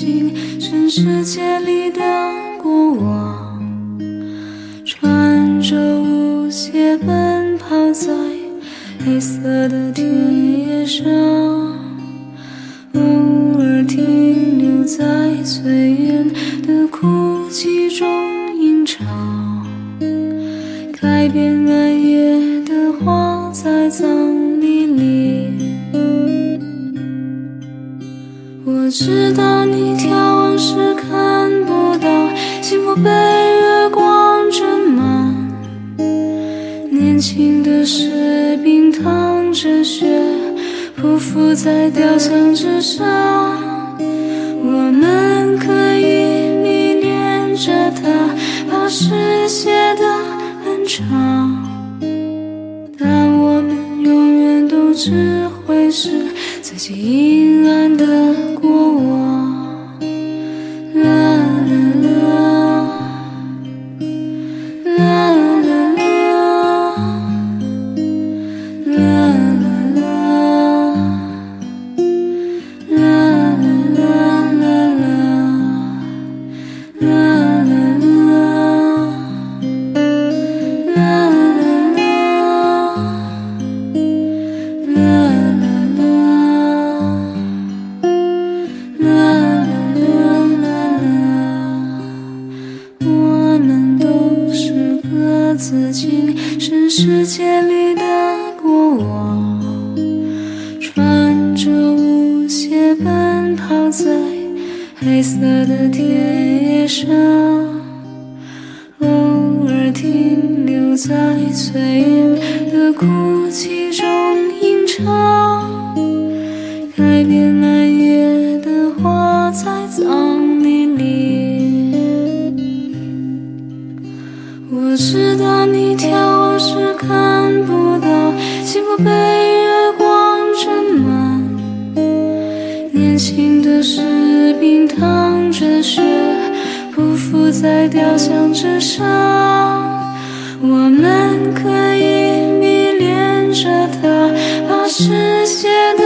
全世界里的过往，穿着舞鞋奔跑在黑色的田野上，偶尔停留在最远的哭泣中吟唱，开遍暗夜的花在葬。我知道你眺望时看不到幸福被月光斟满，年轻的士兵淌着血，匍匐在雕像之上。我们可以迷恋着它，把诗写得很长，但我们永远都只会是自己阴暗的啦啦啦啦啦啦啦啦啦啦啦啦啦。我们都是各自精神世界里的过王，穿着舞鞋奔跑在黑色的田野。岁月的哭泣中吟唱。改变暗夜的花在葬礼里。我知道你眺望时看不到幸福被月光斟满，年轻的士兵淌着血，匍匐在雕像之上。我们可以迷恋着它，把世写得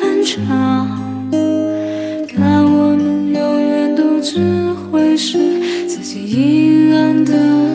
很长，但我们永远都只会是自己阴暗的。